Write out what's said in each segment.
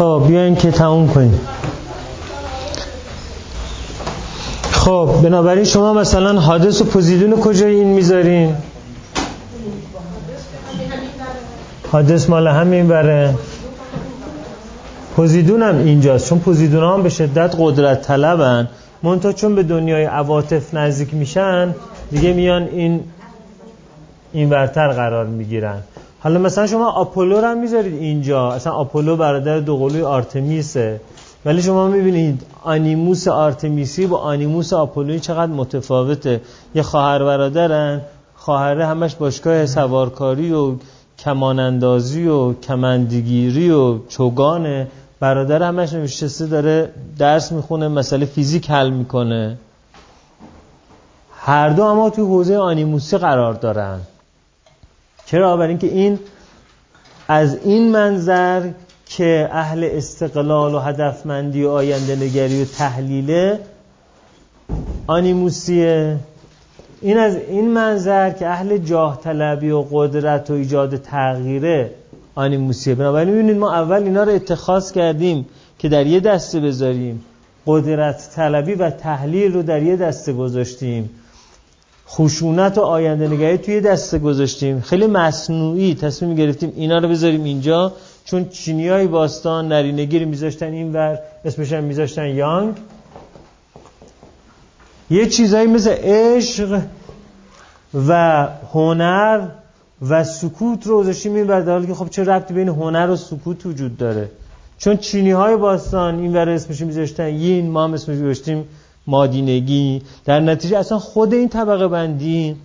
خب بیاین که تموم کنیم. خب بنابراین شما مثلا حادث و پوزیدون کجای این می‌ذارین؟ حادث مال همین بره پوزیدون هم اینجاست چون پوزیدون هم به شدت قدرت طلبن. منتها چون به دنیای عواطف نزدیک میشن دیگه میان این این ورتر قرار می‌گیرن. حالا مثلا شما آپولو رو هم می‌ذارید اینجا. اصلا آپولو برادر دوقلوی آرتمیسه. ولی شما می‌بینید آنیموس آرتمیسی با آنیموس آپولوی چقدر متفاوته. یه خواهر برادرن. خواهره همش باشگاه سوارکاری و کماناندازی و کمندگیری و چوگانه. برادر همش نشسته داره درس می‌خونه مسئله فیزیک حل می‌کنه. هر دو اما توی حوزه آنیموسی قرار دارن. چرا؟ برای اینکه این از این منظر که اهل استقلال و هدفمندی و آینده نگری و تحلیله آنیموسیه این از این منظر که اهل جاه طلبی و قدرت و ایجاد تغییره آنیموسیه. بنابراین می‌بینید ما اول اینا رو اتخاذ کردیم که در یه دسته بذاریم. قدرت طلبی و تحلیل رو در یه دسته گذاشتیم. خشونت و آینده نگری توی دسته گذاشتیم. خیلی مصنوعی تصمیم گرفتیم اینا رو بذاریم اینجا چون چینی های باستان نرینگی رو میذاشتن این ور اسمش هم میذاشتن یانگ. یه چیزایی مثل عشق و هنر و سکوت رو گذاشتیم این در که خب چه ربطی بین هنر و سکوت وجود داره؟ چون چینی های باستان این ور اسمش میذاشتن یین ما هم اسمش میذاشتیم مادینگی. در نتیجه اصلا خود این طبقه بندی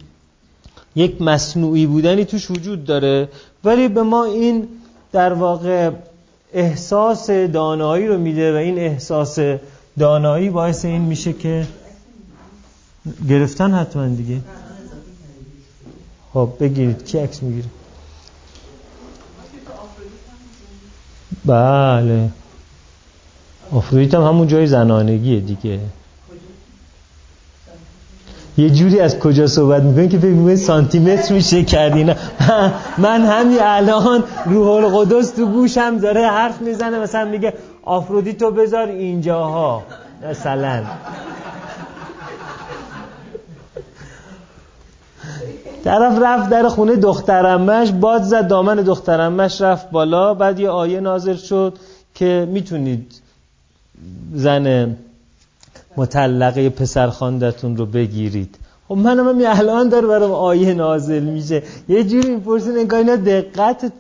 یک مصنوعی بودنی توش وجود داره. ولی به ما این در واقع احساس دانایی رو میده و این احساس دانایی باعث این میشه که گرفتن حتما دیگه. خب بگیرید. کی عکس می‌گیره؟ بله. آفرودیت هم همون جای زنانگیه دیگه. یه جوری از کجا صحبت می‌کنین که فکر می‌کنین سانتی متر میشه کردی من همین الان روح القدس تو گوشم داره حرف می‌زنه مثلا میگه آفرودیتو بذار اینجاها. مثلا. طرف رفت در خونه دخترمش باد زد دامن دخترمش رفت بالا بعد یه آیه نازل شد که می‌تونید زن مطلقه پسر خاندتون رو بگیرید. خب منم هم الان داره برام آیه نازل میشه. یه جوری می‌پرسین انگار اینا دقت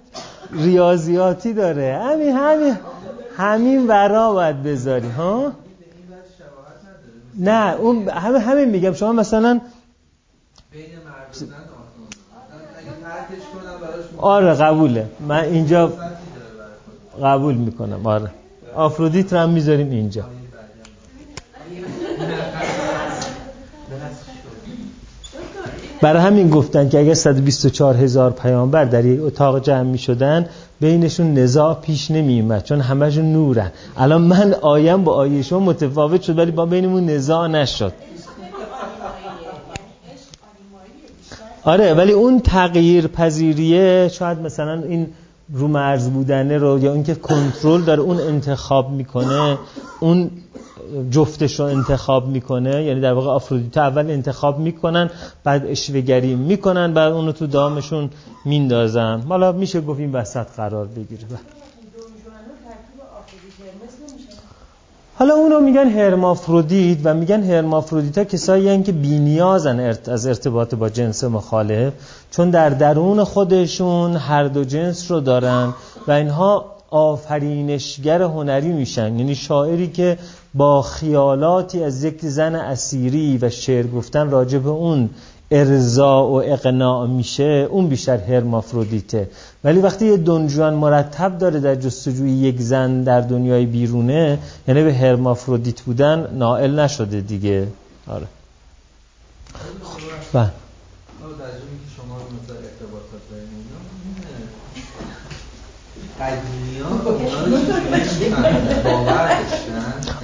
ریاضیاتی داره. همین همین همین ورا باید بذاری ها؟ نه اون همه همین میگم. شما مثلا آره قبوله. من اینجا قبول می‌کنم. آره. آفرودیت رو هم می‌ذاریم اینجا. برای همین گفتن که اگر 124 هزار پیامبر در یک اتاق جمع می شدن بینشون نزاع پیش نمی اومد چون همشون نورن. الان من آیم با آیه شما متفاوت شد ولی با بینمون نزاع نشد. آره ولی اون تغییر پذیریه شاید مثلا این رو مرز بودنه رو یا اینکه کنترل داره اون انتخاب می‌کنه اون جفتش رو انتخاب می‌کنه. یعنی در واقع آفرودیتا اول انتخاب می‌کنن بعد اشوهگری می‌کنن بعد اونو تو دامشون میندازن. حالا میشه گفت این وسط قرار بگیره. حالا اونو میگن هرمافرودیت و میگن هرمافرودیتا کسایی هن که بینیازن از ارتباط با جنس مخالف چون در درون خودشون هر دو جنس رو دارن و اینها آفرینشگر هنری میشن. یعنی شاعری که با خیالاتی از یک زن اسیری و شعر گفتن راجع به اون ارضا و اقناع میشه اون بیشتر هرمافرودیته. ولی وقتی یه دنجوان مرتب داره در جستجوی یک زن در دنیای بیرونه یعنی به هرمافرودیت بودن نائل نشده دیگه. آره. بله.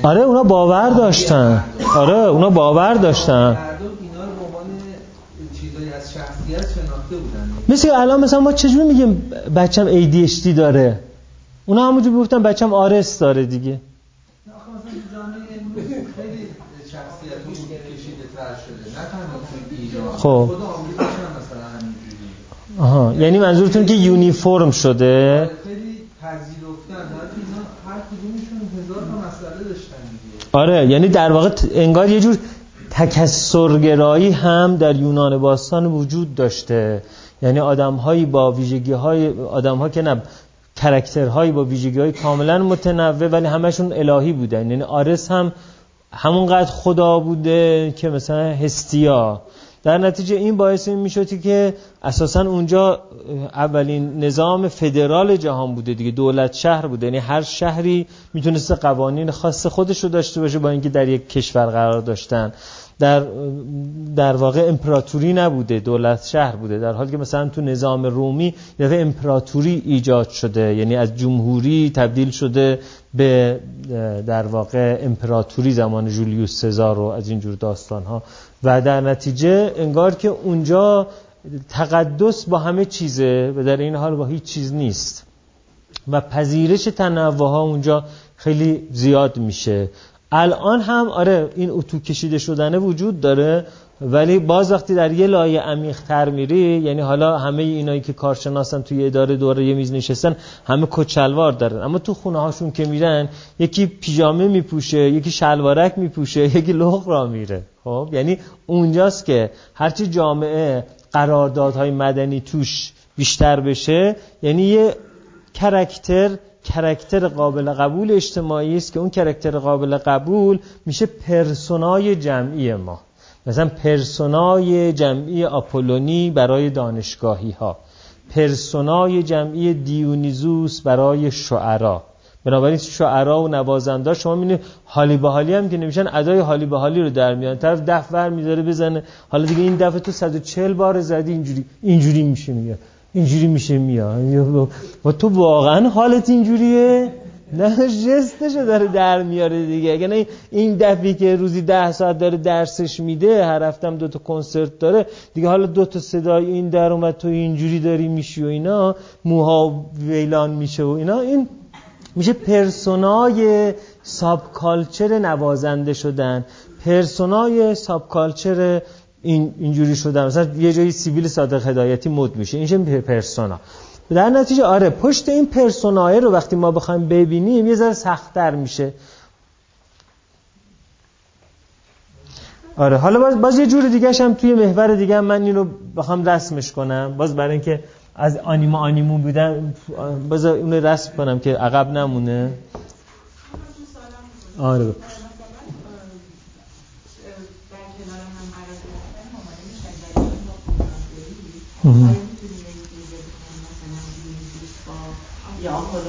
آره اونا باور داشتن. آره اونا باور داشتن. مثل الان مثلا ما چجوری میگیم بچم ADHD داره؟ اونا همونجور گفتن بچم آرس داره دیگه. خب. آها یعنی منظورتون که یونیفرم شده آره، خیلی پذیرفتن هر کدومشون هزار تا مسئله داشتن آره یعنی در واقع انگار یه جور تکسرگرایی هم در یونان باستان وجود داشته. یعنی آدم هایی با ویژگی های آدم ها که نه کرکترهایی با ویژگی های کاملا متنوع ولی همشون الهی بودن. یعنی آرس هم همونقدر خدا بوده که مثلا هستیا. در نتیجه این باعث این می‌شدی که اساسا اونجا اولین نظام فدرال جهان بوده دیگه دولت شهر بوده. یعنی هر شهری می‌تونسته قوانین خاص خودش رو داشته باشه با اینکه در یک کشور قرار داشتن. در در واقع امپراتوری نبوده دولت شهر بوده. در حالی که مثلا تو نظام رومی یه امپراتوری ایجاد شده. یعنی از جمهوری تبدیل شده به در واقع امپراتوری زمان جولیوس سزار و از اینجور داستان ها و در نتیجه انگار که اونجا تقدس با همه چیزه و در این حال با هیچ چیز نیست. و پذیرش تنوع ها اونجا خیلی زیاد میشه. الان هم آره این اتو کشیده شدنه وجود داره. ولی باز وقتی در یه لایه عمیق تر میری یعنی حالا همه اینایی که کارشناسن توی اداره دوره یه میز نشستن همه کت شلوار دارن. اما تو خونه هاشون که میرن یکی پیژامه میپوشه یکی شلوارک میپوشه یکی لخت راه میره. خب؟ یعنی اونجاست که هرچی جامعه قراردادهای مدنی توش بیشتر بشه یعنی یه character character قابل قبول اجتماعی است که اون character قابل قبول میشه پرسونای جمعی ما. مثلا پرسونای جمعی آپولونی برای دانشگاهی ها پرسونای جمعی دیونیزوس برای شعرا. بنابراین شعرا و نوازنده شما می‌بینید حالی به حالی هم که نمیشن ادای حالی به حالی رو در میان. طرف دف ور می‌ذاره بزنه. حالا دیگه این دفعه تو 140 بار زدی اینجوری اینجوری میشه میاد. اینجوری میشه میاد. و تو واقعا حالت اینجوریه؟ نه جستشو داره در میاره دیگه. اگه این دفعی که روزی ده ساعت داره درسش میده هر هفتم دو تا کنسرت داره. دیگه حالا دو تا صدای این در اومد تو اینجوری داری میشی و اینا موها ویلان میشه و اینا. این میشه پرسونای subculture نوازنده شدن. پرسونای subculture این اینجوری شدن. مثلا یه جایی سیبیل صادق هدایتی مد میشه. این پرسونا. در نتیجه آره پشت این پرسونای رو وقتی ما بخوایم ببینیم یه ذره سختتر میشه. آره حالا باز, باز یه جور دیگه هم توی محور دیگه من اینو بخوام رسمش کنم. باز برای اینکه از آنیما آنیمو بودن باز اونو رسم کنم که عقب نمونه. آره یا آپولو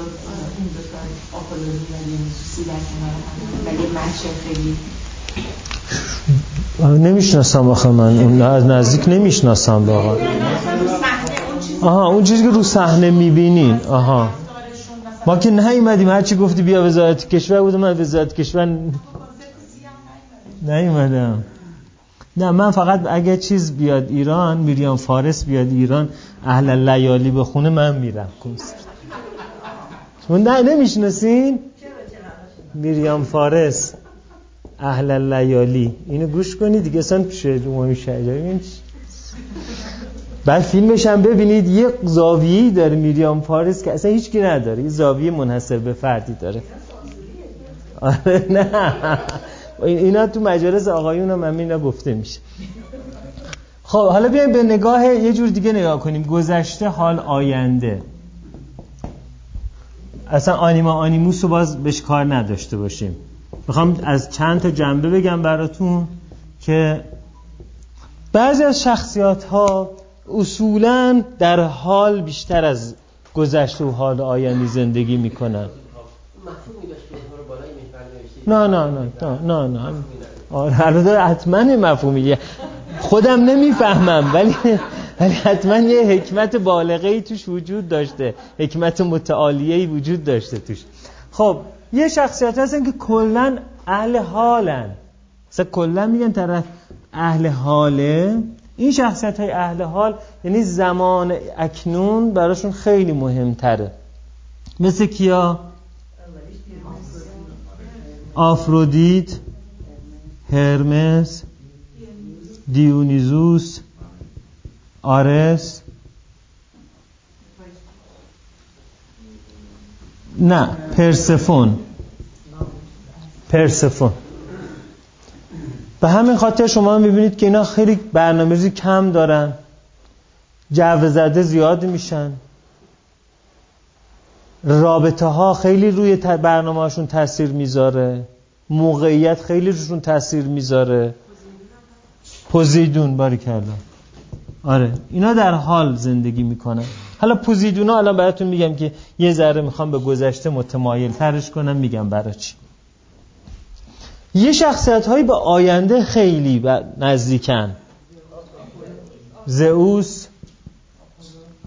این دو تا آپولونی و دیونیسوسی در کنار هم ولی خیلی نمی‌شناسم آخه من. اون از نزدیک نمی‌شناسم واقعا. آها اون چیزی که رو صحنه می‌بینین. آها. ما که نیومدیم. هرچی گفتی بیا وزارت کشور بودم من وزارت کشور نیومدم. نه من فقط اگه چیز بیاد ایران میریام فارس بیاد ایران اهل لیالی بخونه من میرم. کنسرت اون نه نمی‌شناسین؟ میریام فارس اهل لیالی. اینو گوش کنید دیگه اصلا شجمعی شجاعی بعد فیلمش هم ببینید یه زاویه‌ای داره میریام فارس که اصلا هیچکی نداره. یه زاویه منحصر به فردی داره. آره نه. اینا تو مجالس آقایون هم همین گفته میشه. خب حالا بیایم به نگاه یه جور دیگه نگاه کنیم. گذشته حال آینده. اصلا آنیما آنیموس رو باز بهش کار نداشته باشیم. می‌خوام از چند تا جنبه بگم براتون که بعضی از شخصیات ها اصولا در حال بیشتر از گذشته و حال آینده زندگی می‌کنن. نه نه نه نه نه نه آره حتما مفهومیه. خودم نمی‌فهمم ولی ولی حتما یه حکمت بالغه ای توش وجود داشته. حکمت متعالیه ای وجود داشته توش. خب یه شخصیت هستن که کلا اهل حالن. مثلا کلا میگن طرف اهل حاله. این شخصیت های اهل حال یعنی زمان اکنون براشون خیلی مهمتره. مثل کیا؟ آفرودیت هرمس دیونیزوس. آرس؟ نه پرسفون. پرسفون. به همین خاطر شما می‌بینید که اینا خیلی برنامه‌ریزی کم دارن. جو زده زیاد میشن. رابطه ها خیلی روی برنامهشون تاثیر می‌ذاره. موقعیت خیلی روشون تاثیر می‌ذاره. پوزیدون باری کردم آره. اینا در حال زندگی می‌کنن. حالا پوزیدونا الان براتون میگم که یه ذره می‌خوام به گذشته متمایل ترش کنم. میگم برای چی. یه شخصیت هایی به آینده خیلی نزدیکن. زئوس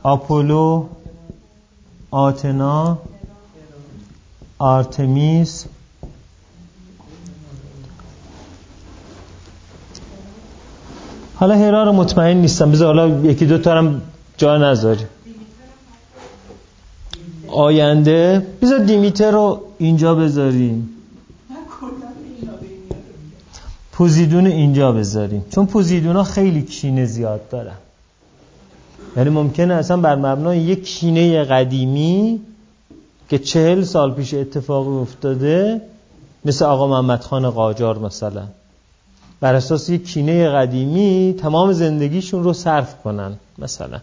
آپولو آتنا آرتمیس حالا هرا رو مطمئن نیستم. بذار حالا یکی دو تا هم جا نذاریم آینده. بذار دیمیتر رو اینجا بذاریم. پوزیدون اینجا بذاریم. چون پوزیدون ها خیلی کینه زیاد دارن. یعنی ممکنه اصلا بر مبنای یک کینه قدیمی که چهل سال پیش اتفاق افتاده مثل آقا محمد خان قاجار مثلا. بر اساس یک کینه قدیمی تمام زندگیشون رو صرف کنن مثلا.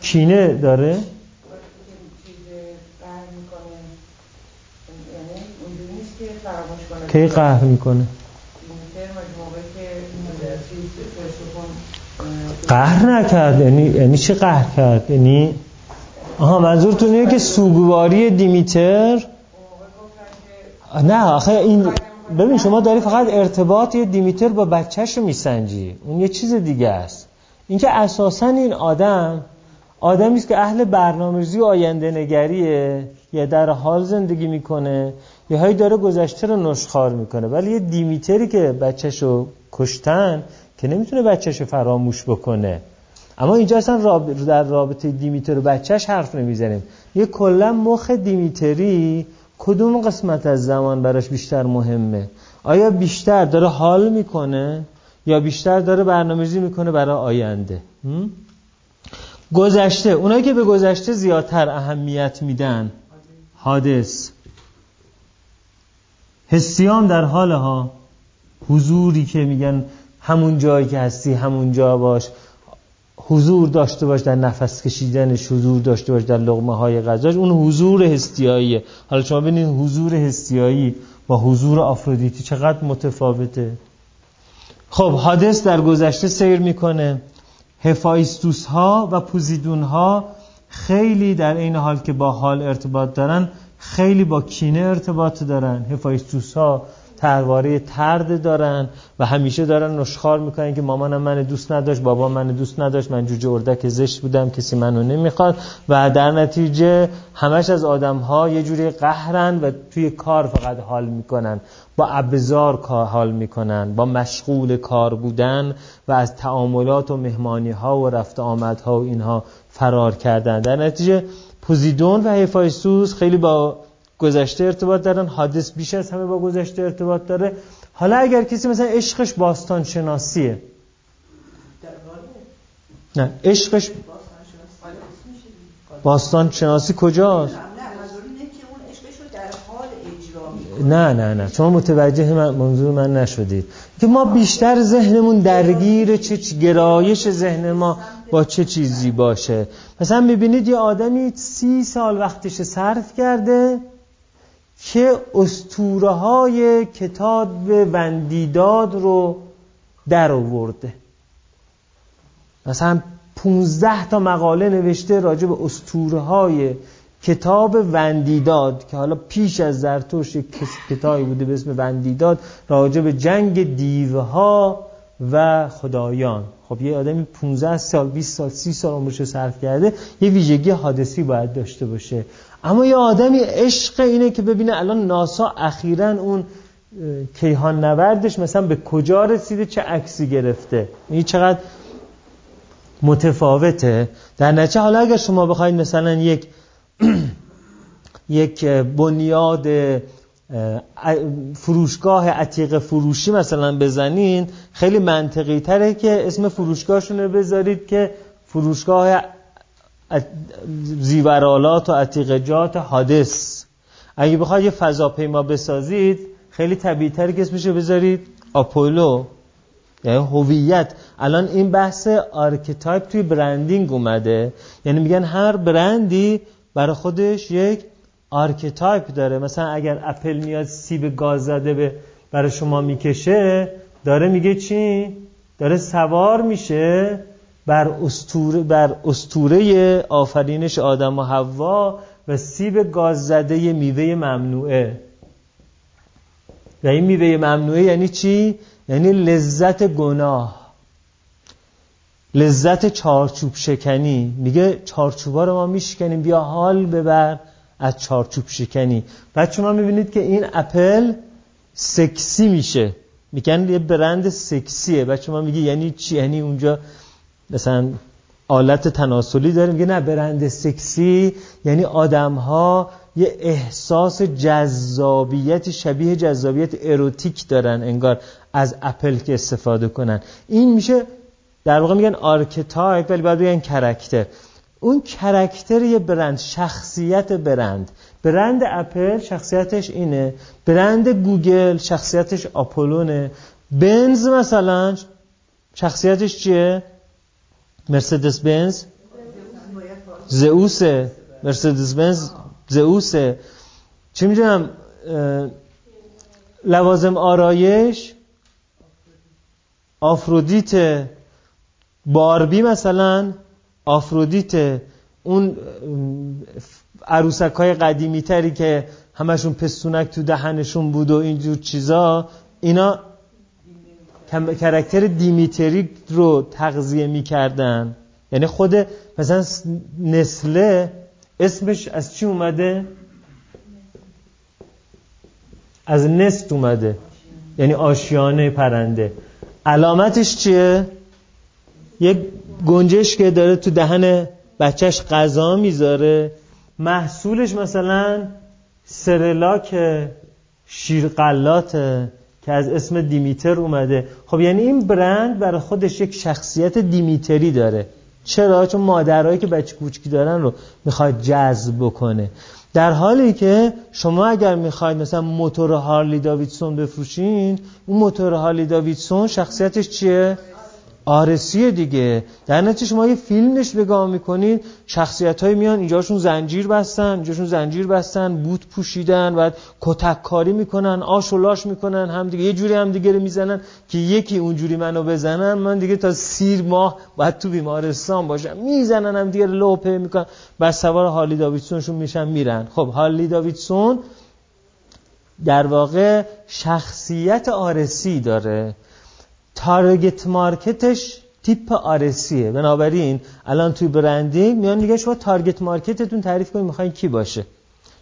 کینه داره؟ کی قهر می‌کنه؟ قهر نکرد یعنی یعنی چی قهر کرد؟ یعنی آها منظورتون اینه که سوگواری دیمیتر نه آخه این ببین شما داری فقط ارتباط یه دیمیتر با بچهش رو میسنجی. اون یه چیز دیگه است. اینکه اساسا این آدم آدمی است که اهل برنامه‌ریزی و آینده نگریه یا در حال زندگی می‌کنه یا هایی داره گذشته رو نشخار می‌کنه. ولی یه دیمیتری که بچهش رو کشتن که نمی‌تونه بچهش رو فراموش بکنه. اما اینجا اصلا در رابطه دیمیتر و بچهش حرف نمی‌زنیم. یه کلا مخ دیمیتری کدوم قسمت از زمان براش بیشتر مهمه؟ آیا بیشتر داره حال می‌کنه یا بیشتر داره برنامه‌ریزی می‌کنه برای آینده؟ گذشته. اونایی که به گذشته زیادتر اهمیت میدن. حادث. حسیان در حال ها. حضوری که میگن همون جایی که هستی همون جا باش. حضور داشته باش در نفس کشیدنش حضور داشته باش در لغمه های غذاش اون حضور هستیاییه حالا شما ببینید حضور هستیایی با حضور آفرودیتی چقدر متفاوته. خب حادث در گذشته سیر می‌کنه. هفایستوس ها و پوزیدون ها خیلی در این حال که با حال ارتباط دارن خیلی با کینه ارتباط دارن. هفایستوس ها ترواره ترد دارن و همیشه دارن نشخار می‌کنن که مامانم من دوست نداشت بابا من دوست نداشت من جوجه اردک زشت بودم کسی منو نمی‌خواد. و در نتیجه همش از آدم ها یه جوری قهرن و توی کار فقط حال می‌کنن. با ابزار کار حال می‌کنن با مشغول کار بودن و از تعاملات و مهمانی ها و رفت آمدها و اینها فرار کردن. در نتیجه پوزیدون و هفایسوس خیلی با گذشته ارتباط دارن حادث بیش از همه با گذشته ارتباط داره. حالا اگر کسی مثلا عشقش باستان شناسیه نه عشقش باستان شناسی کجاست؟ نه نه نه شما متوجه من منظور من نشدید. که ما بیشتر ذهنمون درگیر چه گرایش ذهن ما با چه چیزی باشه. مثلا می‌بینید یه آدمی سی سال وقتش صرف کرده. که استوره های کتاب وندیداد رو در آورده. مثلا 15 تا مقاله نوشته راجع به استوره های کتاب وندیداد که حالا پیش از زرتوش یک کتابی بوده به اسم وندیداد راجع به جنگ دیوها و خدایان. خب یه آدمی 15 سال 20 سال 30 سال عمرش صرف کرده یه ویژگی حادثی باید داشته باشه. اما یه آدمی عشق اینه که ببینه الان ناسا اخیرا اون کیهان نوردش مثلا به کجا رسیده چه عکسی گرفته. این چقدر متفاوته. در نتیجه حالا اگر شما بخواید مثلا یک یک بنیاد فروشگاه عتیق فروشی مثلا بزنین خیلی منطقی تره که اسم فروشگاهشون رو بذارید که فروشگاه زیورآلات و عتیقه‌جات هادس. اگه بخواید یه فضاپیما بسازید خیلی طبیعی تره که اسمش رو بذارید. آپولو یعنی هویت. الان این بحث archetype توی branding اومده. یعنی میگن هر برندی برای خودش یک archetype داره. مثلا اگر اپل میاد سیب گاز زده به برای شما می‌کشه داره میگه چی؟ داره سوار میشه. بر اسطوره بر اسطوره آفرینش آدم و حوا و سیب گاز زده میوه ممنوعه. و این میوه ممنوعه یعنی چی؟ یعنی لذت گناه. لذت چارچوب شکنی. میگه چارچوبا رو ما میشکنیم. بیا حال ببر از چارچوب شکنی. بعد شما می‌بینید که این اپل سکسی میشه. میگن یه برند سکسیه. بعد شما میگی یعنی چی؟ یعنی اونجا مثلا آلت تناسلی داره میگه نه برند سکسی یعنی آدم ها یه احساس جذابیت شبیه جذابیت اروتیک دارن انگار از اپل که استفاده کنن. این میشه در واقع میگن archetype ولی باید بگن character. اون character یه برند شخصیت برند. برند اپل شخصیتش اینه. برند گوگل شخصیتش آپولونه. بنز مثلا شخصیتش چیه؟ مرسدس بنز زئوسه مرسدس بنز زئوسه چی می‌دونم؟ لوازم آرایش؟ آفرودیت. باربی مثلا؟ آفرودیت. اون عروسک های قدیمی تری که همشون پستونک تو دهنشون بود و اینجور چیزا اینا کرکتر دیمیتری رو تغذیه می‌کردن. یعنی خود مثلا نسله اسمش از چی اومده؟ از نست اومده. یعنی آشیانه پرنده. علامتش چیه؟ یک گنجش که داره تو دهن بچهش غذا می‌ذاره. محصولش مثلا سرلاک شیرقلاته. که از اسم دیمیتر اومده خب یعنی این برند برای خودش یک شخصیت دیمیتری داره چرا؟ چون مادرهایی که بچه کوچکی دارن رو می‌خواد جذب بکنه در حالی که شما اگر می‌خواید مثلا موتور هارلی داویدسون بفروشین اون موتور هارلی داویدسون شخصیتش چیه؟ آرسی دیگه. در نتیجه شما یه فیلمش نگاه می‌کنید شخصیت های میان اینجاشون زنجیر بستن اینجاشون زنجیر بستن بوت پوشیدن و کتک کاری می‌کنن آش و لاش می‌کنن هم دیگه یه جوری هم دیگه رو می‌زنن که یکی اونجوری منو بزنن من دیگه تا سه ماه باید تو بیمارستان باشم. می‌زنن هم دیگه لت و پار می‌کنن. بر سوار هارلی داویدسونشون میشن میرن. خب هارلی داویدسون در واقع شخصیت آرسی داره. target market ش تیپ آرسیه بنابراین الان توی branding میان میگه شما target market تون تعریف کنید می‌خواین کی باشه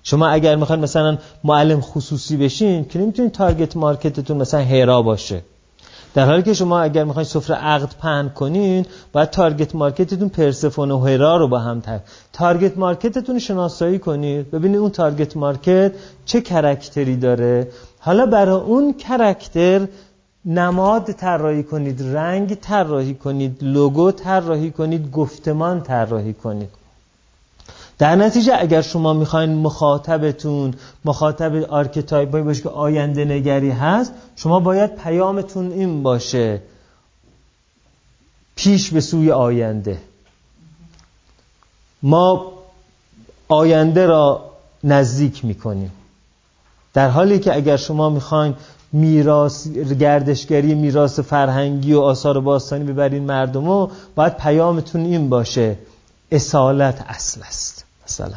شما اگر می‌خواین مثلا معلم خصوصی بشین که نمی‌تونید target market تون مثلا هرا باشه در حالی که شما اگر می‌خواین سفره عقد پهن کنین باید target market تون پرسفون و هرا رو با هم تر target market تون شناسایی کنید ببینید اون target market چه character ی داره حالا برای اون character نماد طراحی کنید رنگ طراحی کنید لوگو طراحی کنید گفتمان طراحی کنید. در نتیجه اگر شما می‌خواین مخاطبتون مخاطب archetype باشه که آینده نگری هست شما باید پیامتون این باشه. پیش به سوی آینده. ما آینده را نزدیک می‌کنیم. در حالی که اگر شما می‌خواین میراث گردشگری میراث فرهنگی و آثار باستانی ببرین مردمو باید پیامتون این باشه اصالت اصل است. مثلا.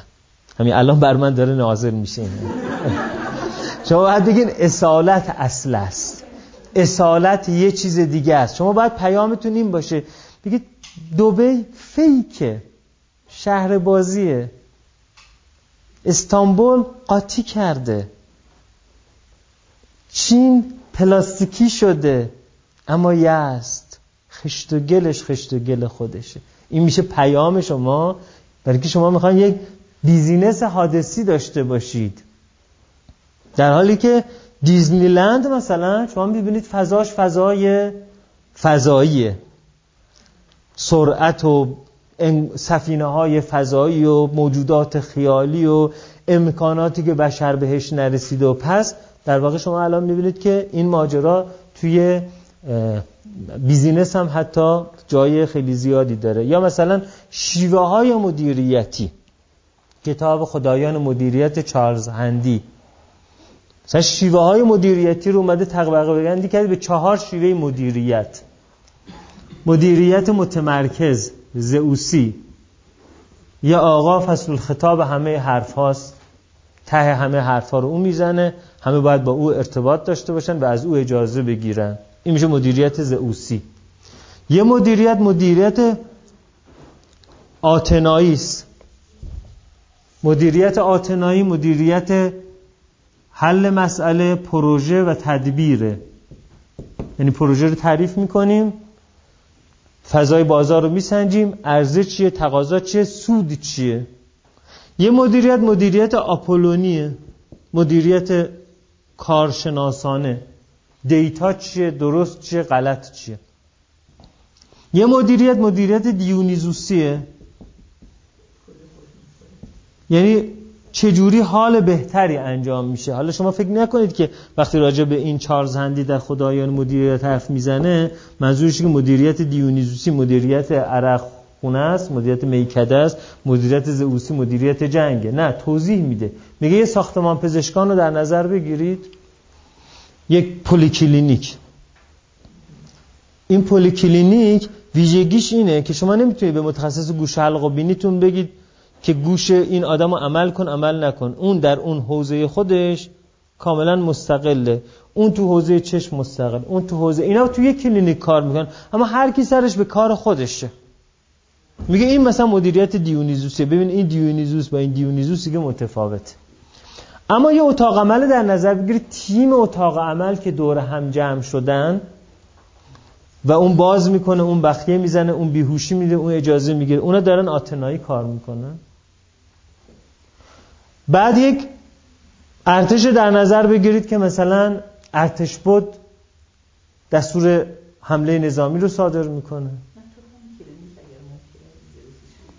همین الان بر من داره ناظر میشه شما باید بگین اصالت اصل است. اصالت یه چیز دیگه است. شما باید پیامتون این باشه. بگید دوبی فیکه. شهر بازیه. استانبول قاطی کرده. چین پلاستیکی شده اما یست خشت و گلش خشت و گل خودشه. این میشه پیام شما. برای که شما می‌خواین یک business هادسی داشته باشید. در حالی که دیزنیلند مثلا شما می‌بینید فضاش فضای فضاییه. سرعت و سفینه های فضایی و موجودات خیالی و امکاناتی که بشر بهش نرسیده و پس در واقع شما الان می‌بینید که این ماجرا توی بیزینس هم حتی جای خیلی زیادی داره. یا مثلا شیوه های مدیریتی. کتاب خدایان مدیریت چارلز هندی. مثلا شیوه های مدیریتی رو اومده تقبقه بگندی کرده به چهار شیوه مدیریت. مدیریت متمرکز زئوسی. یا آقا فصل الخطاب همه حرف هاست. ته همه حرف ها رو او می‌زنه همه باید با او ارتباط داشته باشن و از او اجازه بگیرن. این میشه مدیریت زئوسی. یه مدیریت مدیریت آتنایی است. مدیریت آتنایی مدیریت حل مسئله پروژه و تدبیره. یعنی پروژه رو تعریف می‌کنیم فضای بازار رو میسنجیم ارزش چیه تقاضا چیه سود چیه. یه مدیریت مدیریت آپولونیه. مدیریت کارشناسانه. دیتا چیه؟ درست چیه؟ غلط چیه؟ یه مدیریت مدیریت دیونیزوسیه. یعنی چجوری حال بهتری انجام میشه؟ حالا شما فکر نکنید که وقتی راجع به این چارلز هندی در خدایان مدیریت حرف می‌زنه منظورش که مدیریت دیونیزوسی مدیریت عرق خونه است مدیریت میکده است مدیریت زئوسی مدیریت جنگه نه توضیح میده. میگه یه ساختمان پزشکان رو در نظر بگیرید. یک پلیکلینیک این پلیکلینیک ویژگیش اینه که شما نمی‌تونید به متخصص گوش حلق و بینیتون بگید که گوش این آدم رو عمل کن عمل نکن. اون در اون حوزه خودش کاملا مستقله. اون تو حوزه چشم مستقل. اون تو حوزه اینا تو یک کلینیک کار می‌کنن اما هر کی سرش به کار خودشه. میگه این مثلا مدیریت دیونیزوسه ببین این دیونیزوس با این دیونیزوس دیگه متفاوته. اما یه اتاق عمل در نظر بگیرید تیم اتاق عمل که دور هم جمع شدن و اون باز می‌کنه اون بخیه می‌زنه اون بیهوشی میده اون اجازه می‌گیره. اونا دارن آتنایی کار می‌کنن. بعد یک ارتش در نظر بگیرید که مثلا ارتش بود دستور حمله نظامی رو صادر می‌کنه.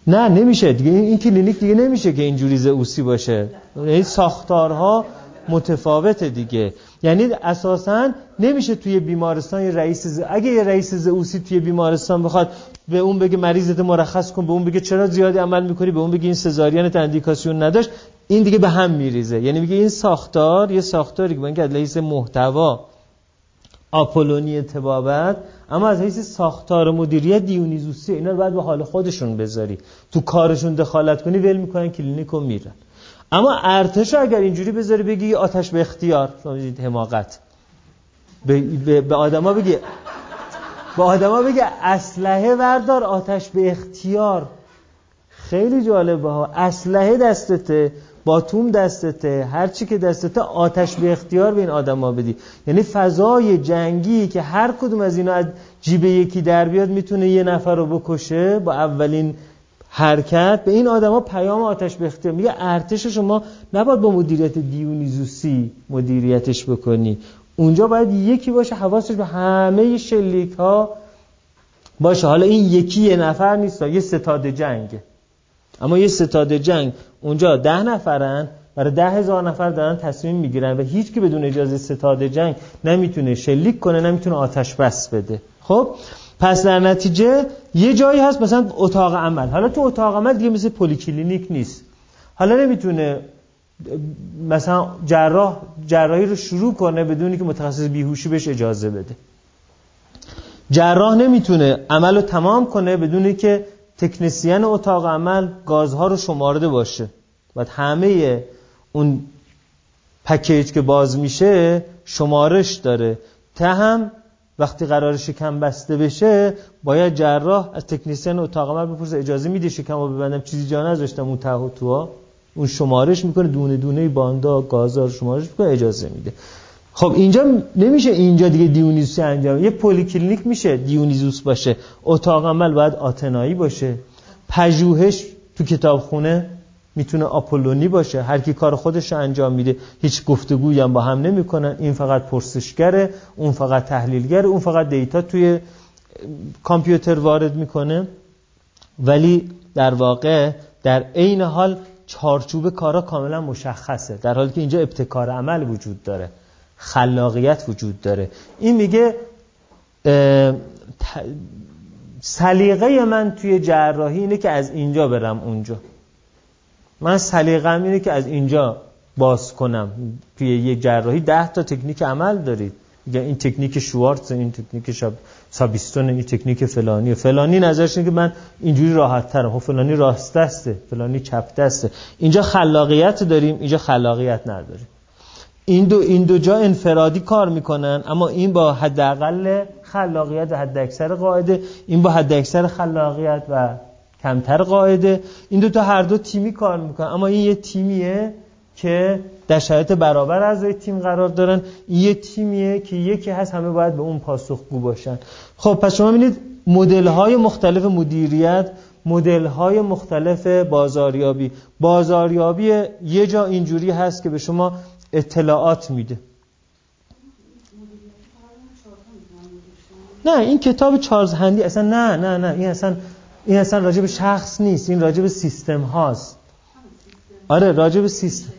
نه نمیشه. دیگه این کلینیک دیگه نمیشه که اینجوری زئوسی باشه. این ساختارها متفاوته دیگه. یعنی اساسا نمیشه توی بیمارستان یه رئیس ز... اگه یه رئیس زئوسی توی بیمارستان بخواد به اون بگه مریضت مرخص کن به اون بگه چرا زیادی عمل می‌کنی به اون بگه این سزارین اندیکاسیون نداشت این دیگه به هم میریزه. یعنی میگه این ساختار یه ساختاری که که از محتوا آپولونی تبابت. اما از حیث ساختار مدیریت دیونیزوسی اینا رو باید به حال خودشون بذاری. تو کارشون دخالت کنی ول می‌کنن کلینیک رو میرن. اما ارتش اگر اینجوری بذاری بگی آتش به اختیار حماقت. به, به, به آدما بگی به آدما بگی اسلحه وردار آتش به اختیار. خیلی جالبه ها. اسلحه دستته باتوم دستته هر چی که دستته آتش به اختیار به این آدما بدی. یعنی فضای جنگی که هر کدوم از اینا از جیب یکی در بیاد می‌تونه یه نفر رو بکشه با اولین حرکت به این آدما پیام آتش به اختیار میگه ارتش شما نباید با مدیریت دیونیزوسی مدیریتش بکنی. اونجا باید یکی باشه حواسش به همه شلیک ها باشه. حالا این یکی یه نفر نیست یه ستاد جنگه. اما یه ستاد جنگ اونجا ده نفرن برای ده هزار نفر دارن تصمیم می‌گیرن و هیچ کی بدون اجازه ستاد جنگ نمی‌تونه شلیک کنه نمی‌تونه آتش بس بده. خب پس در نتیجه یه جایی هست مثلا اتاق عمل. حالا تو اتاق عمل دیگه مثل پلیکلینیک نیست. حالا نمی‌تونه مثلا جراح جراحی رو شروع کنه بدون اینکه متخصص بیهوشی بهش اجازه بده. جراح نمی‌تونه عمل رو تمام کنه بدونی که تکنسین اتاق عمل گازها رو شمارده باشه. و همه اون پکیج که باز میشه شمارش داره. ته هم وقتی قرار شکم بسته بشه باید جراح از تکنسین اتاق عمل بپرسه اجازه میده شکم رو ببندم؟ چیزی جا نذاشتم اون ته و توها اون شمارش می‌کنه دونه دونه باندا گازها رو شمارش می‌کنه اجازه میده. خب اینجا نمیشه اینجا دیگه دیونیزوسی انجام یه پلیکلینیک میشه دیونیزوس باشه. اتاق عمل باید آتنایی باشه. پژوهش تو کتابخونه می‌تونه آپولونی باشه. هر کی کار خودش رو انجام میده هیچ گفتگویی هم با هم نمی‌کنن. این فقط پرسشگره اون فقط تحلیلگره اون فقط data توی کامپیوتر وارد می‌کنه. ولی در واقع در عین حال چارچوب کارا کاملا مشخصه. در حالی که اینجا ابتکار عمل وجود داره. خلاقیت وجود داره. این میگه سلیقه من توی جراحی اینه که از اینجا برم اونجا. من سلیقه‌م اینه که از اینجا باز کنم. توی یک جراحی ده تا تکنیک عمل دارید. این تکنیک شوارتز این تکنیک سابیستون این تکنیک فلانی. فلانی نظرش اینه که من اینجوری راحت ترم خب فلانی راست دسته فلانی چپ دسته اینجا خلاقیت داریم اینجا خلاقیت نداریم. این دو این دو جا انفرادی کار می‌کنن اما این با حداقل خلاقیت و حد اکثر قاعده این با حد اکثر خلاقیت و کمتر قاعده. این دو تا هر دو تیمی کار می‌کنن اما این یه تیمیه که در شرایط برابر از تیم قرار دارن. این یه تیمیه که یکی هست همه باید به اون پاسخگو باشن. خب پس شما می‌بینید مدل های مختلف مدیریت مدل های مختلف بازاریابی. بازاریابی یه جا اینجوری هست که به شما اطلاعات میده. نه این کتاب چارلز هندی اصلا نه نه نه این اصلا این اصلا راجع به شخص نیست این راجع به سیستم هاست. آره راجع به سیستم.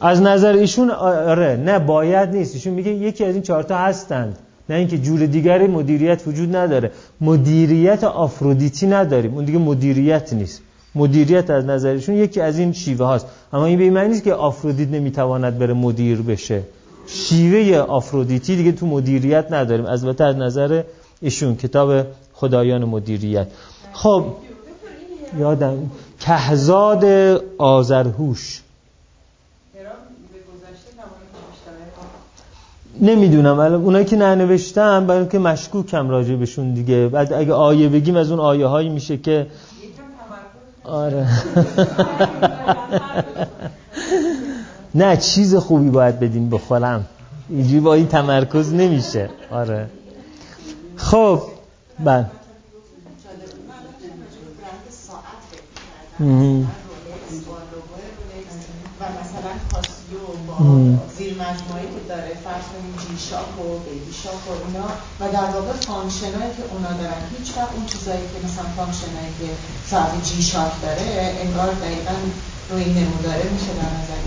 از نظر ایشون آره نه باید نیست. ایشون میگه یکی از این چهارتا هستند نه اینکه جور دیگری مدیریت وجود نداره. مدیریت آفرودیتی نداریم. اون دیگه مدیریت نیست. مدیریت از نظرشون یکی از این شیوه هاست. اما این به معنی نیست که آفرودیت نمی‌تواند بره مدیر بشه. شیوه آفرودیتی دیگه تو مدیریت نداریم. البته از نظر ایشون کتاب خدایان مدیریت. خب یادم کهزاد آزرهوش نمی‌دونم. اونایی که ننوشتم برای که مشکوکم راجع بهشون دیگه. بعد اگه آیه بگیم از اون آیه هایی میشه که آره. نه چیز خوبی باید بدیم بخورم اینجوری با این تمرکز نمیشه. آره. خب بله. و مثلا با مجموعه که داره فرض کنیم جی شاپ و بیبی شاپ و اینا. و در واقع function ایی که اونا دارن هیچ وقت اون چیزایی که مثلا function ایی که ساعت جی شاپ داره انگار دقیقا روی نموداره میشه در نظر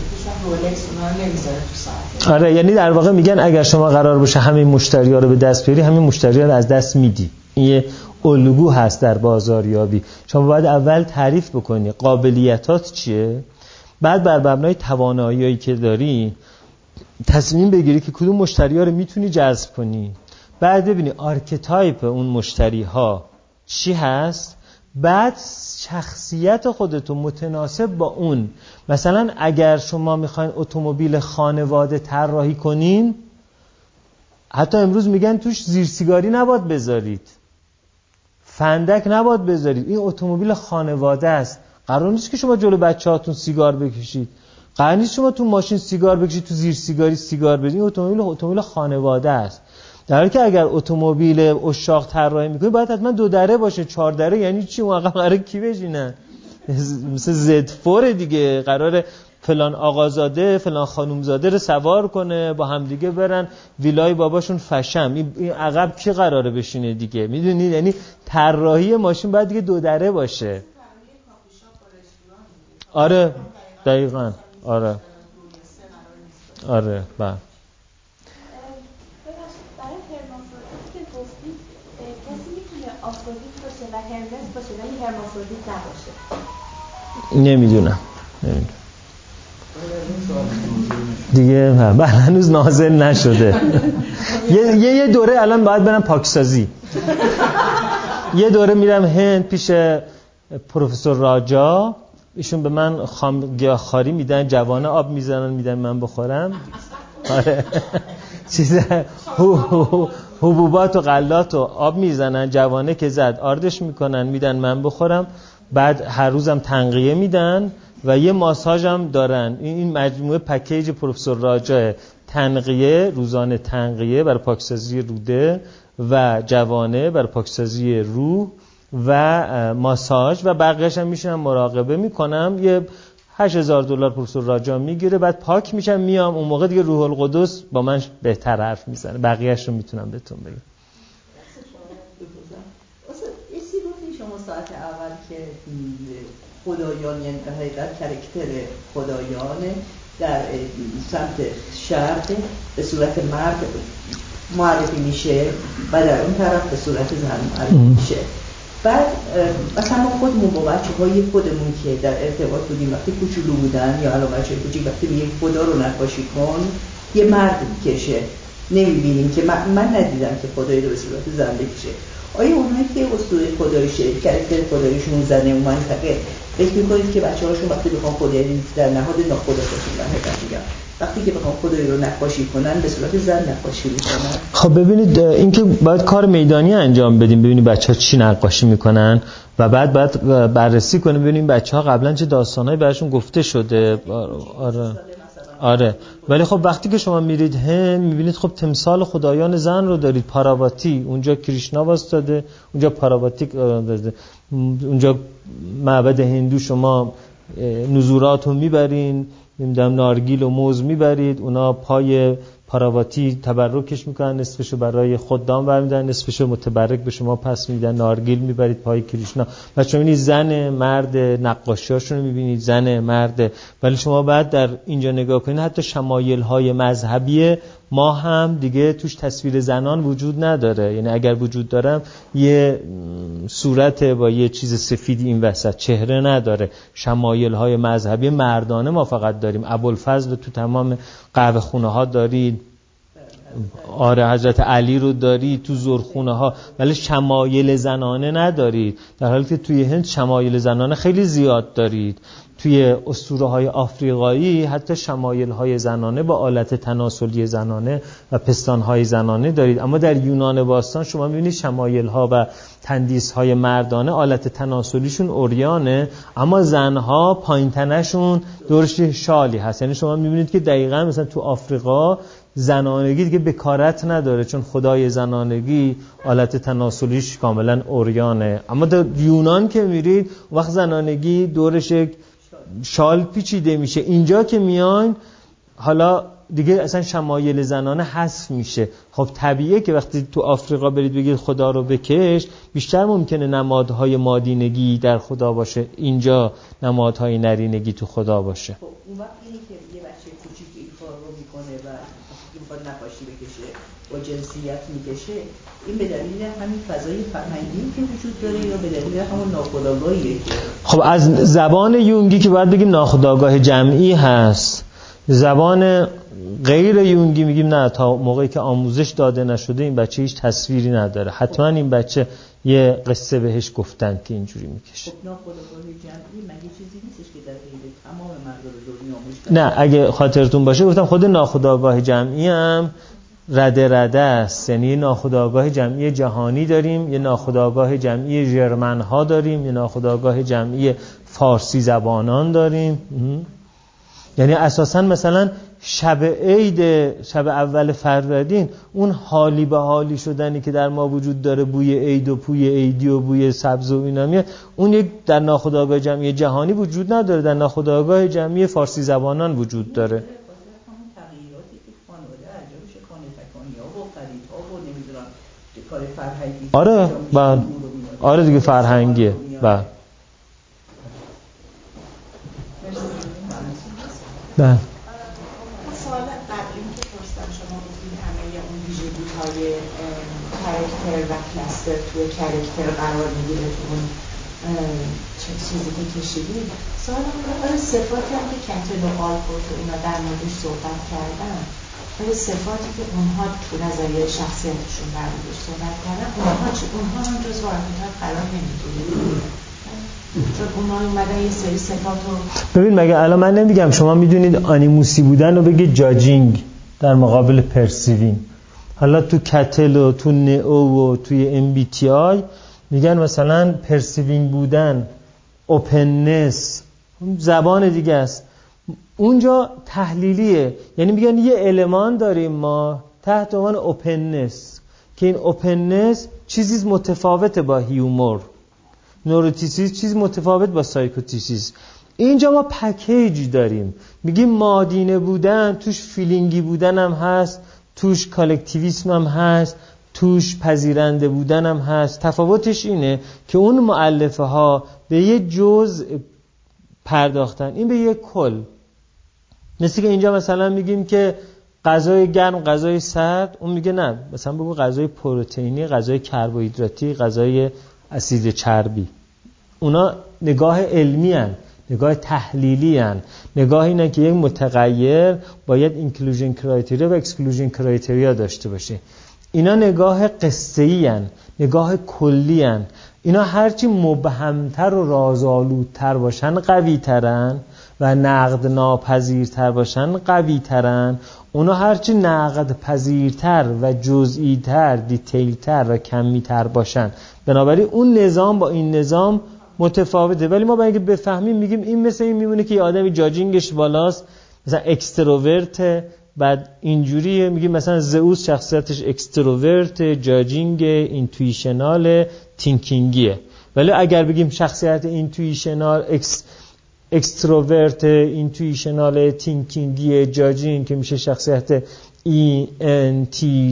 رولکس نمی‌ذاره تو ساعت. آره یعنی در واقع میگن اگر شما قرار باشه همین مشتری ها رو به دست بیاری همین مشتری ها رو از دست میدی. این یه الگو هست در بازاریابی. شما باید اول تعریف بکنی قابلیتات چیه. بعد بر مبنای تواناییایی که داری تصمیم بگیری که کدوم مشتری ها رو می‌تونی جذب کنی. بعد ببینی archetype اون مشتری ها چی هست. بعد شخصیت خودتو متناسب با اون. مثلا اگر شما می‌خواین اتومبیل خانواده طراحی کنین حتی امروز میگن توش زیر سیگاری نباد بذارید. فندک نباد بذارید. این اتومبیل خانواده است. قرار نیست که شما جلو بچه هاتون سیگار بکشید. قرار شما تو ماشین سیگار بکشید تو زیر سیگاری سیگار بدید این اتومبیل اتومبیل خانواده است. در حالی که اگر اتومبیل اشاق طراحی می‌کنید باید حتما دو دره باشه چهار دره یعنی چی؟ اون قرار کی بشینن مثل زد فور دیگه قرار فلان آقازاده فلان خانومزاده رو سوار کنه با همدیگه برن. ویلای باباشون فشم. این عقب کی قراره بشینه دیگه؟ می‌دونید یعنی طراحی ماشین باید دیگه دو دره باشه. آره دقیقا. آره. آره بله. نمی‌دونم. نمی‌دونم. دیگه بله هنوز نازل نشده. یه یه دوره الان باید برم پاکسازی. یه دوره میرم هند پیش پروفسور راجا. ایشون به من خام گیاهخواری میدن جوانه آب می‌زنن میدن من بخورم. آره. چیز حبوبات و غلات و آب می‌زنن جوانه که زد آردش می‌کنن میدن من بخورم. بعد هر روزم تنقیه میدن و یه ماساژ هم دارن. این مجموعه پکیج پروفسور راجاه تنقیه روزانه تنقیه برای پاکسازی روده و جوانه برای پاکسازی روح و ماساژ و بقیهش هم میشنم مراقبه می‌کنم. یه 8000 دلار پروفسور راجا می‌گیره بعد پاک میشم میام. اون موقع دیگه روح القدس با من بهتر حرف می‌زنه. بقیهش رو می‌تونم بهتون بگم. شما ساعت اول که خدایان یعنی حقیقت کرکتر خدایان در سمت شرق به صورت مرد معرفی میشه و در اون طرف به صورت زن معرفی میشه. بعد مثلا ما خودمون با بچه های خودمون که در ارتباط بودیم وقتی کوچولو بودن یا الان بچه کوچیک وقتی میگیم خدا رو نقاشی کن یه مرد می‌کشه. نمی‌بینیم که من, من ندیدم که خدایی رو به صورت زن بکشه آیا اونایی که اسطوره خدایشه کرکتر خدایشون زنه و منطقه فکر می‌کنید که بچه هاشون وقتی بخوام خدایی در نهاد ناخدا باشون میگم؟ وقتی که بخوام خدایی رو نقاشی کنن به صورت زن نقاشی می‌کنن خب ببینید اینکه باید کار میدانی انجام بدیم. ببینید بچه ها چی نقاشی می‌کنن و بعد بعد بررسی کنیم. ببینیم بچه ها قبلا چه داستانهایی براشون گفته شده. آره آره. ولی خب وقتی که شما میرید هند می‌بینید خب تمثال خدایان زن رو دارید. پاراواتی اونجا کریشنا واسطاده. اونجا پاراواتی داده اونجا معبد هندو شما نزورات رو می‌برین. نمی‌دونم نارگیل و موز می‌برید. اونا پای پاراواتی تبرکش می‌کنن نصفشو برای خدام برمیدن نصفشو متبرک به شما پس میدن. نارگیل می‌برید پای کریشنا. و شما می‌بینید زن مرد نقاشیاشون رو می‌بینید زن مرد. ولی شما بعد در اینجا نگاه کنید حتی شمایل های مذهبی ما هم دیگه توش تصویر زنان وجود نداره. یعنی اگر وجود دارم یه صورت با یه چیز سفیدی این وسط چهره نداره. شمایل های مذهبی مردانه ما فقط داریم. ابوالفضل تو تمام قهوه خونه ها دارید. آره حضرت علی رو دارید تو زرخونه ها. ولی شمایل زنانه ندارید. در حالی که توی هند شمایل زنانه خیلی زیاد دارید. توی اسطوره های آفریقایی حتی شمایل های زنانه با آلت تناسلی زنانه و پستان های زنانه دارید. اما در یونان باستان شما می‌بینید شمایل ها و تندیس های مردانه آلت تناسلیشون اوریانه اما زنها پایین تنشون دورش شالی هست. یعنی شما می‌بینید که دقیقا مثلا تو آفریقا زنانگی دیگه بکارت نداره چون خدای زنانگی آلت تناسلیش کاملا اوریانه. اما در یونان که میرید وقت زنانگی دورش شال پیچیده میشه. اینجا که میاین حالا دیگه اصلا شمایل زنانه حذف میشه. خب طبیعه که وقتی تو آفریقا برید بگید خدا رو بکش بیشتر ممکنه نمادهای مادینگی در خدا باشه. اینجا نمادهای نرینگی تو خدا باشه. خب اون وقت اینی که یه بچه کوچیک این کار رو می‌کنه و می‌خواد نقاشی بکشه با جنسیت می‌کشه. این به دلیل همین فضای فرهنگی که وجود داره یا به دلیل همون ناخودآگاهیه خب از زبان یونگی که باید بگیم ناخودآگاه جمعی هست. زبان غیر یونگی میگیم نه تا موقعی که آموزش داده نشده این بچه هیچ تصویری نداره. حتما این بچه یه قصه بهش گفتن که اینجوری می‌کشه. خب نه اگه خاطرتون باشه گفتم خود ناخودآگاه جمعی هم رده رده است. یعنی یه ناخودآگاه جمعی جهانی داریم یه ناخودآگاه جمعی ژرمن ها داریم یه ناخودآگاه جمعی فارسی زبانان داریم. یعنی اساسا مثلا شب عید شب اول فروردین اون حالی به حالی شدنی که در ما وجود داره بوی عید و پوی عیدی و بوی سبز و اینا میاد. اون یک در ناخودآگاه جمعی جهانی وجود نداره در ناخودآگاه جمعی فارسی زبانان وجود داره. آره بله. آره دیگه فرهنگیه. بله. بله. سوال قبلی که پرسیدم شما گفتید همه اون ویژگی های کرکتر و کلستر توی کرکتر قرار می‌گیره تو اون چیزی که کشیدید سوال آره صفاتی هم که کتل و آلپورت و اینا در موردش صحبت کردن ولی صفاتی که اونها تو نظریه شخصیتشون در موردش صحبت کردن اونها چه اونها هم جز واردات قرار نمی‌گیره ببین مگه الان من نمیگم شما می‌دونید animus ی بودن رو بگید judging در مقابل perceiving. حالا تو کتل و تو NEO و توی MBTI میگن مثلا perceiving بودن openness زبان دیگه است. اونجا تحلیلیه. یعنی میگن یه المان داریم ما تحت عنوان openness که این openness چیزی متفاوته با humor neuroticism چیز متفاوت با psychoticism اینجا ما package داریم. میگیم مادینه بودن توش feeling ی بودن هم هست توش collectivism هم هست توش پذیرنده بودن هم هست. تفاوتش اینه که اون معلفه ها به یه جز پرداختن. این به یه کل. مثل که اینجا مثلا میگیم که غذای گرم غذای سرد. اون میگه نه. مثلا بگو غذای پروتئینی غذای کربوهیدراتی غذای اسید چربی. اونا نگاه علمی هن. نگاه تحلیلی هن. نگاه اینه که یک متغیر باید اینکلوژن کرایتریا و اکسکلوژن کرایتریا داشته باشه اینا نگاه قصه هن. نگاه کلی هن. اینا هرچی مبهمتر و رازآلودتر باشن قوی ترن و نقد ناپذیرتر باشن قوی ترن اونا هرچی نقد پذیرتر و جزئیتر دیتیلتر و کمیتر باشن بنابراین اون نظام با این نظام متفاوته. ولی ما با اینکه بفهمیم میگیم این مثل این میمونه که یه آدمی جاجینگش بالاست مثلا extrovert بعد اینجوریه. میگیم مثلا زئوس شخصیتش extrovert judging intuitional thinking یه. ولی اگر بگیم شخصیت intuitional ex extrovert intuitional thinking ی judging که میشه شخصیت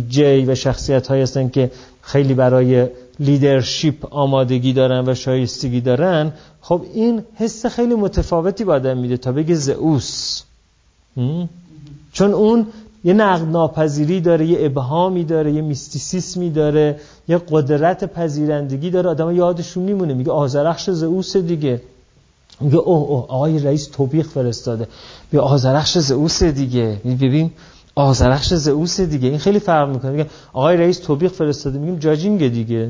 J و شخصیت های هستن که خیلی برای leadership آمادگی دارن و شایستگی دارن خب این حس خیلی متفاوتی با آدم میده تا بگه زئوس. چون اون یه نقد ناپذیری داره یه ابهامی داره یه میستیسیسمی داره یه قدرت پذیرندگی داره. آدم یادشون میمونه میگه آزرخش زئوس دیگه. میگه اوه اوه آقای رئیس توبیخ فرستاده. بیا آزرخش زئوس دیگه. ببین آزرخش زئوس دیگه. این خیلی فرق می‌کنه. میگه آقای رئیس توبیخ فرستاده. میگیم جاجینگ دیگه.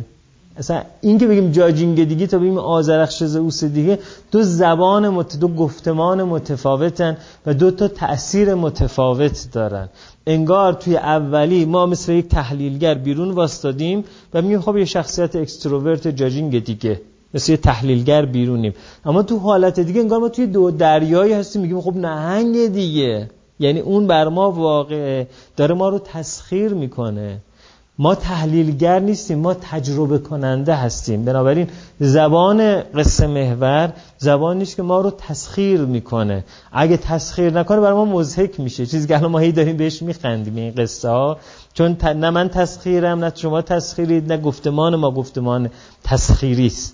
اصلا این که بگیم جاجینگ دیگه تا بگیم آزرخش زئوس دیگه دو زبان مت... دو گفتمان متفاوتن و دو تا تأثیر متفاوت دارن. انگار توی اولی ما مثل یک تحلیلگر بیرون واستادیم و میگیم خب یه شخصیت اکستروورت جاجینگ دیگه مثل یه تحلیلگر بیرونیم. اما تو حالت دیگه انگار ما توی دو دریایی هستیم میگیم خب نهنگ دیگه. یعنی اون بر ما واقعه داره ما رو تسخیر می‌کنه. ما تحلیلگر نیستیم ما تجربه کننده هستیم. بنابراین زبان قصه محور زبان نیست که ما رو تسخیر می‌کنه. اگه تسخیر نکنه برای ما مزهک میشه. چیزی که الان ما هی داریم بهش میخندیم این قصه ها. چون نه من تسخیرم نه شما تسخیرید نه گفتمان ما گفتمان تسخیری است.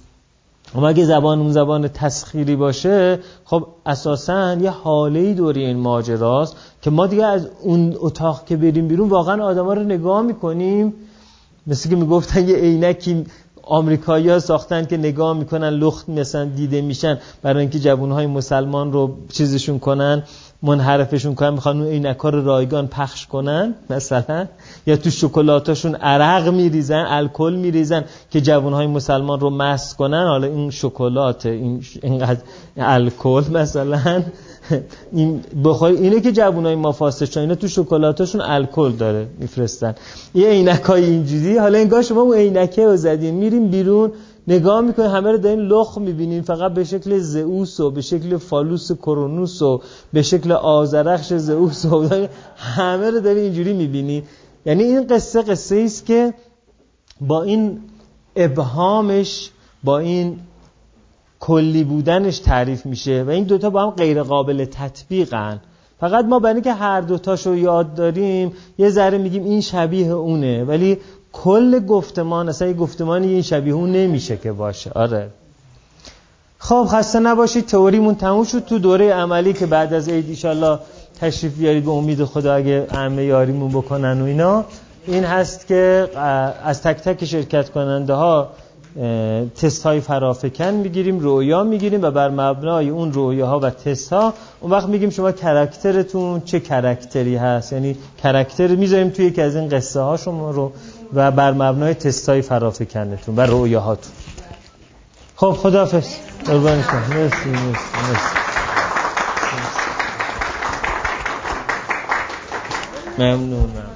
اما اگه زبان اون زبان تسخیری باشه خب اساسا یه حاله دوری این ماجراست که ما دیگه از اون اتاق که بریم بیرون واقعا آدما رو نگاه می‌کنیم. مثل که می‌گفتن یه عینکی آمریکایی ها ساختن که نگاه می‌کنن لخت مثلا دیده میشن برای اینکه جوانهای مسلمان رو چیزشون کنن. منحرفشون کنن می‌خوان اون عینک‌ها رو رایگان پخش کنن مثلا. یا تو شکلاتاشون عرق میریزن الکل میریزن که جوانهای مسلمان رو مست کنن. حالا این شکلات این اینقدر الکل مثلا. این بخوای اینه که جوانای ما فاسد اینا تو شکلاتاشون الکل داره میفرستن. یه عینکای اینجوری. حالا انگار شما اون عینکه رو زدین میریم بیرون. نگاه می‌کنین همه رو دارین لخ می‌بینین. فقط به شکل زئوس و به شکل فالوس کرونوس و به شکل آزرخش زئوس و همه رو دارین اینجوری می‌بینین. یعنی این قصه قصه است که با این ابهامش با این کلی بودنش تعریف میشه و این دوتا با هم غیر قابل تطبیقن. فقط ما برای که هر دوتاشو یاد داریم یه ذره میگیم این شبیه اونه. ولی کل گفتمان اصلا یه گفتمانی این شبیه اون نمیشه که باشه. آره. خب خسته نباشید. تئوریمون تموم شد تو دوره عملی که بعد از عید ایشالله تشریف بیارید به امید خدا اگه عمه یاریمون بکنن و اینا. این هست که از تک تک شرکت کننده ها تست های فرافکن می‌گیریم رویا می‌گیریم و بر مبنای اون رویاها و تست ها اون وقت میگیم شما character تون چه character ی هست؟ یعنی character می‌ذاریم توی یکی از این قصه ها شما رو و بر مبنای تست های فرافکنتون و رویاهاتون خب خداحافظ. قربان شما. مرسی مرسی مرسی. ممنون